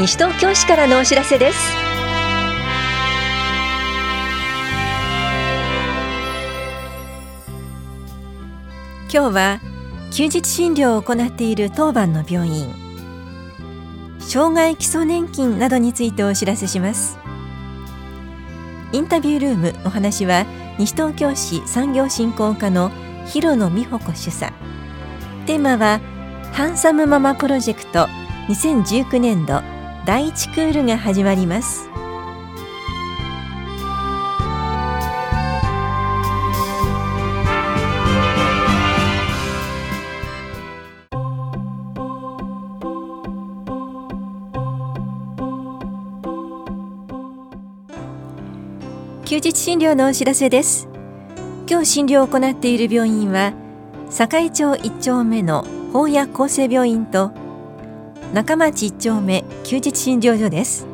西東京市からのお知らせです。今日は休日診療を行っている当番の病院。障害基礎年金などについてお知らせします。インタビュールームお話は西東京市産業振興課の広野美穂子主査。テーマはハンサムママプロジェクト2019年度第1クールが始まります。休日診療のお知らせです。今日診療を行っている病院は堺町1丁目の法屋厚生病院と中町1丁目休日診療所です。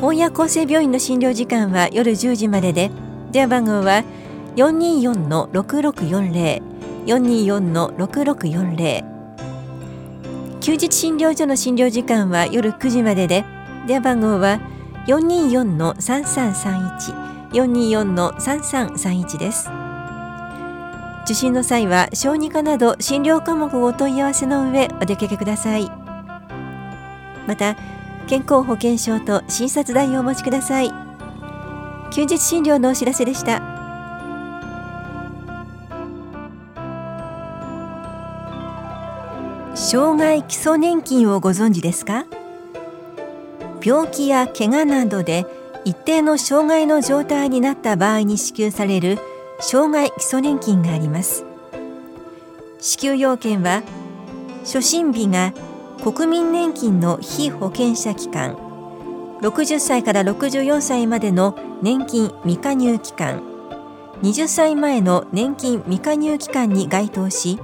法屋厚生病院の診療時間は夜10時までで電話番号は424-6640 424-6640休日診療所の診療時間は夜9時までで電話番号は424-3331 424-3331です。受診の際は小児科など診療科目をお問い合わせの上お出かけください。また健康保険証と診察代をお持ちください。休日診療のお知らせでした。障害基礎年金をご存知ですか？病気や怪我などで一定の障害の状態になった場合に支給される障害基礎年金があります。支給要件は初診日が国民年金の被保険者期間60歳から64歳までの年金未加入期間20歳前の年金未加入期間に該当し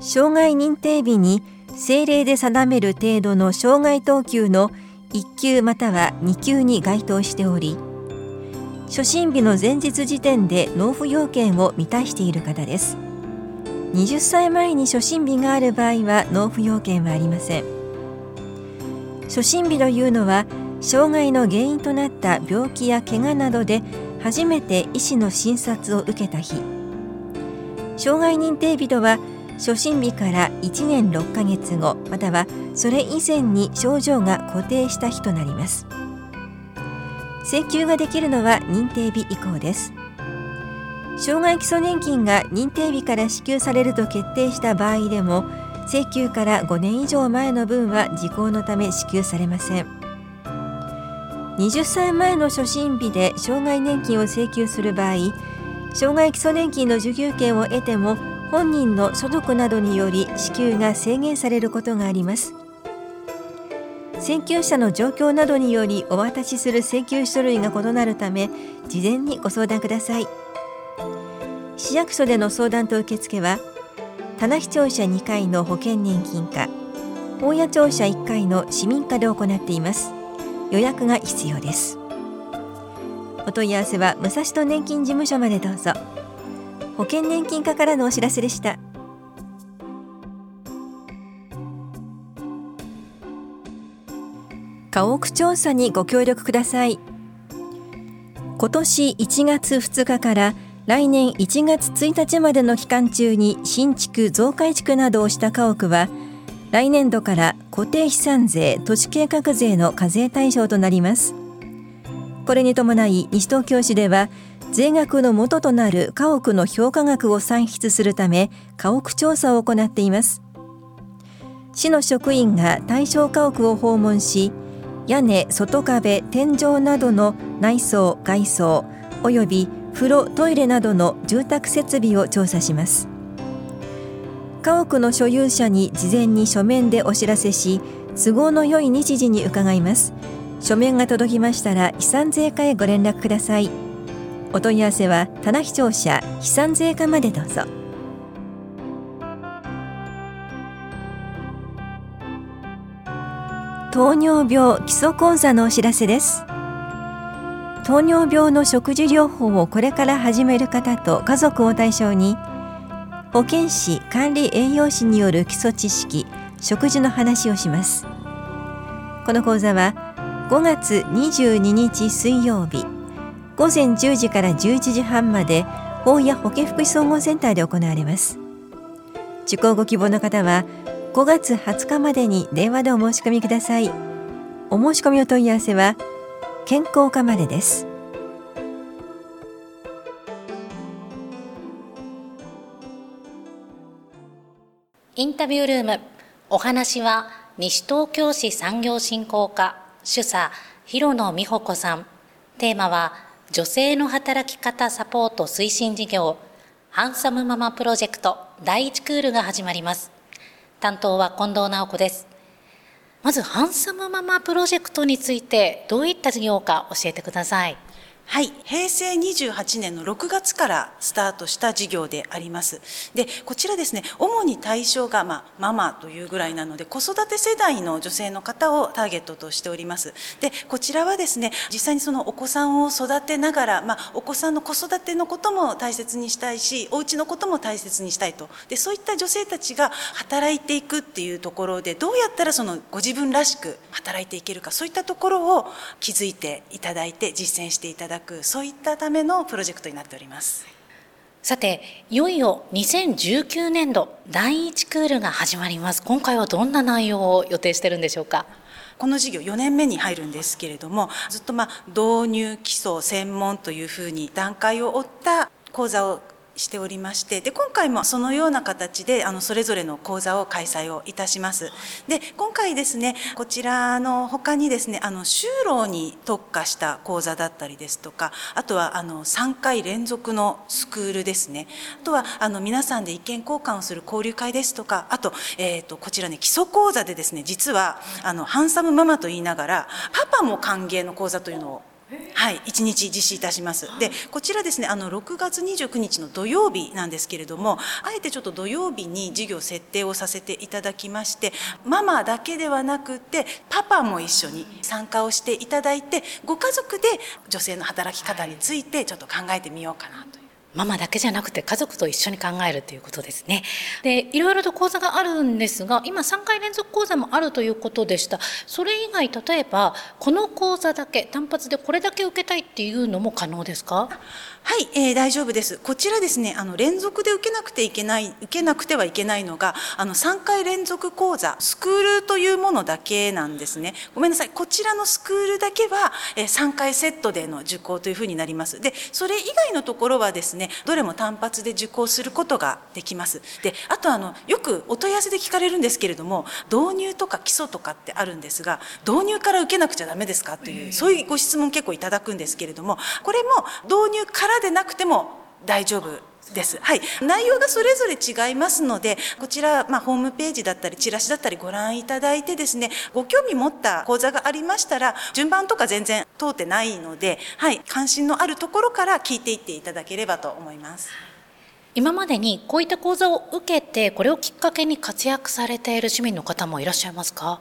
障害認定日に政令で定める程度の障害等級の1級または2級に該当しており初診日の前日時点で納付要件を満たしている方です。20歳前に初診日がある場合は納付要件はありません。初診日というのは障害の原因となった病気や怪我などで初めて医師の診察を受けた日。障害認定日とは初診日から1年6ヶ月後またはそれ以前に症状が固定した日となります。請求ができるのは認定日以降です。障害基礎年金が認定日から支給されると決定した場合でも請求から5年以上前の分は時効のため支給されません。20歳前の初診日で障害年金を請求する場合障害基礎年金の受給権を得ても本人の所得などにより支給が制限されることがあります。請求者の状況などによりお渡しする請求書類が異なるため事前にご相談ください。市役所での相談と受付は棚視聴者2階の保険年金課大谷庁舎1階の市民課で行っています。予約が必要です。お問い合わせは武蔵野年金事務所までどうぞ。保険年金課からのお知らせでした。家屋調査にご協力ください。今年1月2日から来年1月1日までの期間中に新築増改築などをした家屋は来年度から固定資産税土地計画税の課税対象となります。これに伴い西東京市では税額の元となる家屋の評価額を算出するため家屋調査を行っています。市の職員が対象家屋を訪問し屋根、外壁、天井などの内装、外装および風呂、トイレなどの住宅設備を調査します。家屋の所有者に事前に書面でお知らせし都合の良い日時に伺います。書面が届きましたら遺産税課へご連絡ください。お問い合わせは棚視聴者悲惨税課までどうぞ。糖尿病基礎講座のお知らせです。糖尿病の食事療法をこれから始める方と家族を対象に保健師管理栄養士による基礎知識食事の話をします。この講座は5月22日水曜日午前10時から11時半まで法や保健福祉総合センターで行われます。受講ご希望の方は5月20日までに電話でお申し込みください。お申し込みお問い合わせは健康課までです。インタビュールームお話は西東京市産業振興課主査広野美穂子さん。テーマは女性の働き方サポート推進事業ハンサムママプロジェクト第1クールが始まります。担当は近藤直子です。まずハンサムママプロジェクトについてどういった事業か教えてください。はい、平成28年の6月からスタートした事業であります。で、こちらですね、主に対象が、まあ、ママというぐらいなので、子育て世代の女性の方をターゲットとしております。で、こちらはですね、実際にそのお子さんを育てながら、まあ、お子さんの子育てのことも大切にしたいし、お家のことも大切にしたいと。で、そういった女性たちが働いていくっていうところで、どうやったらそのご自分らしく働いていけるか、そういったところを気づいていただいて、実践していただくそういったためのプロジェクトになっております。さていよいよ2019年度第1クールが始まります。今回はどんな内容を予定してるんでしょうか？この事業4年目に入るんですけれどもずっとまあ導入基礎専門というふうに段階を追った講座をしておりましてで今回もそのような形であのそれぞれの講座を開催をいたします。で今回ですねこちらの他にですねあの就労に特化した講座だったりですとかあとはあの3回連続のスクールですね。あとはあの皆さんで意見交換をする交流会ですとかあと,、えーと、こちらね基礎講座でですね実はあのハンサムママと言いながらパパも歓迎の講座というのをはい、1日実施いたします。で、こちらですね、あの6月29日の土曜日なんですけれども、あえてちょっと土曜日に授業設定をさせていただきまして、ママだけではなくて、パパも一緒に参加をしていただいて、ご家族で女性の働き方についてちょっと考えてみようかなとママだけじゃなくて家族と一緒に考えるということですね。で、いろいろと講座があるんですが、今3回連続講座もあるということでした。それ以外、例えば、この講座だけ、単発でこれだけ受けたいっていうのも可能ですか？はい、えー、大丈夫です。こちらですね、あの連続で受けなくていけない、受けなくてはいけないのが、あの3回連続講座、スクールというものだけなんですね。ごめんなさい、こちらのスクールだけは、えー、3回セットでの受講というふうになります。で、それ以外のところはですね、どれも単発で受講することができます。で、あとあのよくお問い合わせで聞かれるんですけれども、導入とか基礎とかってあるんですが、導入から受けなくちゃダメですかという、そういうご質問結構いただくんですけれども、これも導入からでなくても大丈夫です。はい。内容がそれぞれ違いますので、こちら、まあ、ホームページだったり、チラシだったりご覧いただいてですね、ご興味持った講座がありましたら、順番とか全然通ってないので、はい。関心のあるところから聞いていっていただければと思います。今までにこういった講座を受けて、これをきっかけに活躍されている市民の方もいらっしゃいますか？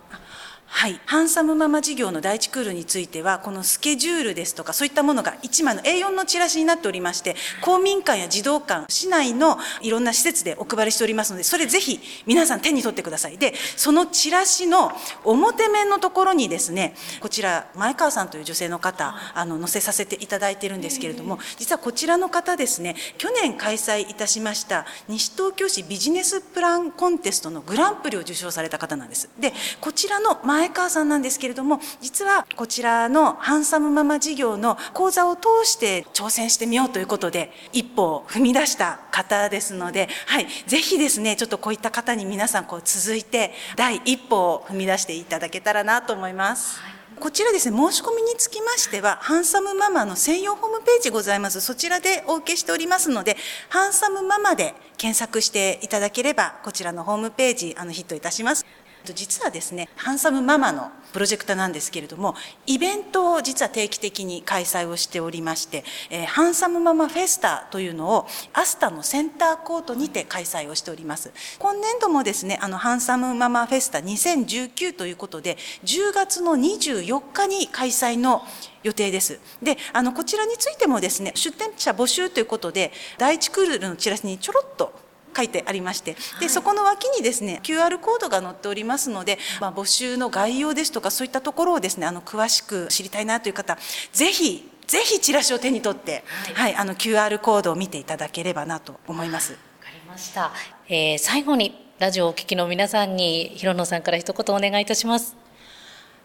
はい、ハンサムママ事業の第一クールについてはこのスケジュールですとかそういったものが1枚の A4 のチラシになっておりまして公民館や児童館市内のいろんな施設でお配りしておりますのでそれぜひ皆さん手に取ってください。でそのチラシの表面のところにですねこちら前川さんという女性の方あの載せさせていただいているんですけれども実はこちらの方ですね去年開催いたしました西東京市ビジネスプランコンテストのグランプリを受賞された方なんです。でこちらの前前川さんなんですけれども実はこちらのハンサムママ事業の講座を通して挑戦してみようということで一歩を踏み出した方ですので、はい、ぜひですねちょっとこういった方に皆さんこう続いて第一歩を踏み出していただけたらなと思います。こちらですね、申し込みにつきましては、ハンサムママの専用ホームページございます。そちらでお受けしておりますので、ハンサムママで検索していただければ、こちらのホームページ、あの、ヒットいたします。実はですねハンサムママのプロジェクトなんですけれどもイベントを実は定期的に開催をしておりまして、えー、ハンサムママフェスタというのをアスタのセンターコートにて開催をしております今年度もですねあのハンサムママフェスタ2019ということで10月の24日に開催の予定です。で、あの、こちらについてもですね、出展者募集ということで、第1クールのチラシにちょろっと書いてありましてでそこの脇にですね QR コードが載っておりますので、まあ、募集の概要ですとかそういったところをですねあの詳しく知りたいなという方ぜひぜひチラシを手に取って、はい、はい、あの QR コードを見ていただければなと思います。わかりました。えー、最後にラジオをお聞きの皆さんに広野さんから一言お願いいたします。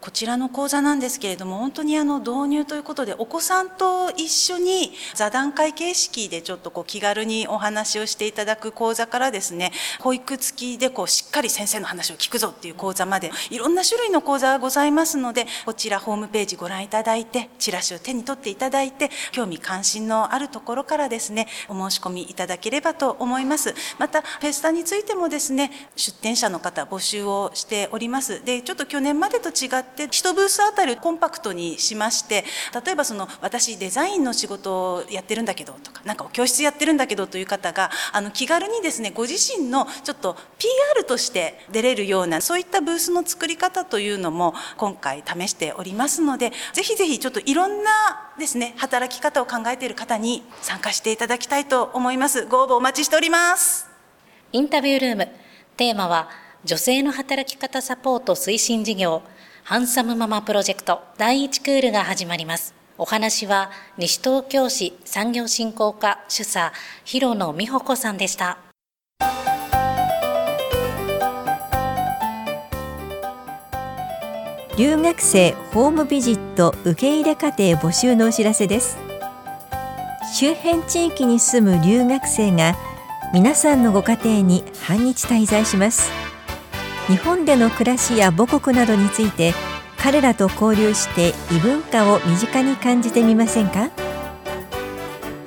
こちらの講座なんですけれども本当にあの導入ということでお子さんと一緒に座談会形式でちょっとこう気軽にお話をしていただく講座からですね保育付きでこうしっかり先生の話を聞くぞっていう講座までいろんな種類の講座がございますのでこちらホームページご覧いただいてチラシを手に取っていただいて興味関心のあるところからですねお申し込みいただければと思います。またフェスタについてもですね出展者の方募集をしております。でちょっと去年までと違ってって1ブースあたりコンパクトにしまして例えばその私デザインの仕事をやってるんだけどとかなんか教室やってるんだけどという方があの気軽にですねご自身のちょっと PR として出れるようなそういったブースの作り方というのも今回試しておりますのでぜひぜひちょっといろんなですね働き方を考えている方に参加していただきたいと思います。ご応募お待ちしております。インタビュールーム。テーマは女性の働き方サポート推進事業。ハンサムママプロジェクト第1クールが始まります。お話は西東京市産業振興課主査広野美穂子さんでした。留学生ホームビジット受け入れ家庭募集のお知らせです周辺地域に住む留学生が皆さんのご家庭に半日滞在します日本での暮らしや母国などについて彼らと交流して異文化を身近に感じてみませんか？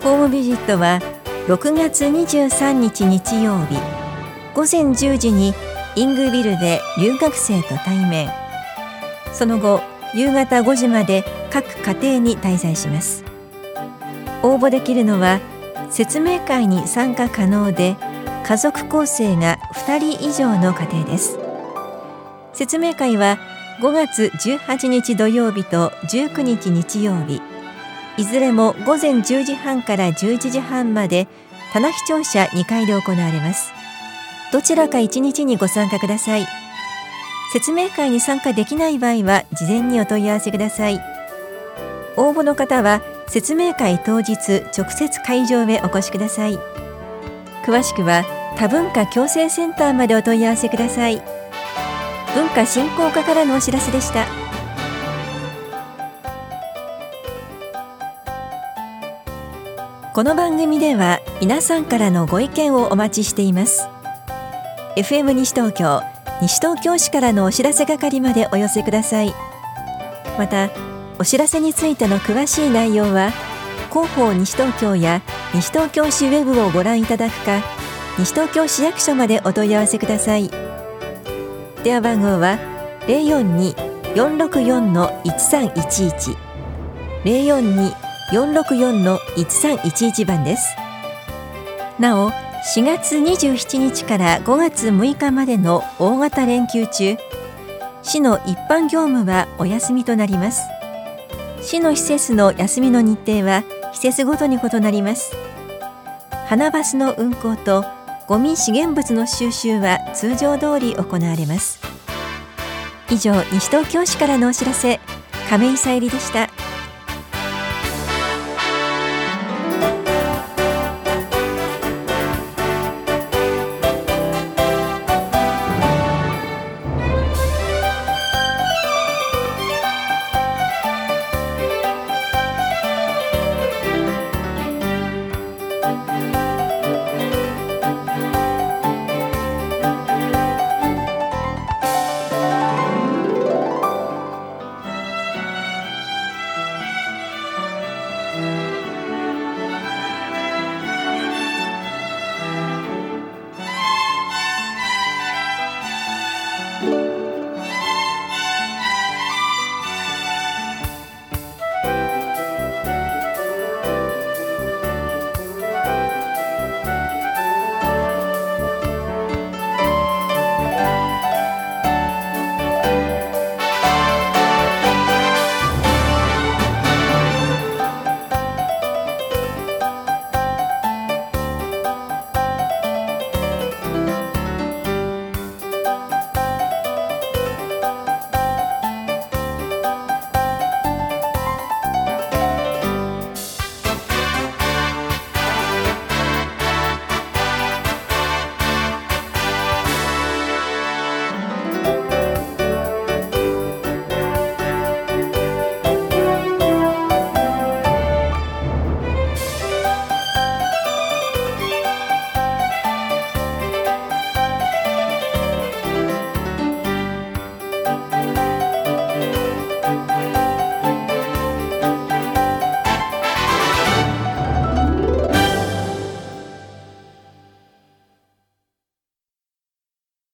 ホームビジットは6月23日日曜日午前10時にイングビルで留学生と対面。その後夕方5時まで各家庭に滞在します。応募できるのは説明会に参加可能で家族構成が2人以上の家庭です。説明会は5月18日土曜日と19日日曜日。いずれも午前10時半から11時半まで棚視聴者2回で行われます。どちらか1日にご参加ください。説明会に参加できない場合は事前にお問い合わせください。応募の方は説明会当日直接会場へお越しください。詳しくは多文化共生センターまでお問い合わせください。文化振興課からのお知らせでした。この番組では皆さんからのご意見をお待ちしています。FM 西東京西東京市からのお知らせ係までお寄せください。またお知らせについての詳しい内容は広報西東京や西東京市ウェブをご覧いただくか西東京市役所までお問い合わせください。電話番号は零四二四六四の一三一一。零四二四六四の一三一一番です。なお4月27日から5月6日までの大型連休中市の一般業務はお休みとなります。市の施設の休みの日程は施設ごとに異なります。花バスの運行とゴミ資源物の収集は通常通り行われます。以上西東京市からのお知らせ。亀井さゆりでした。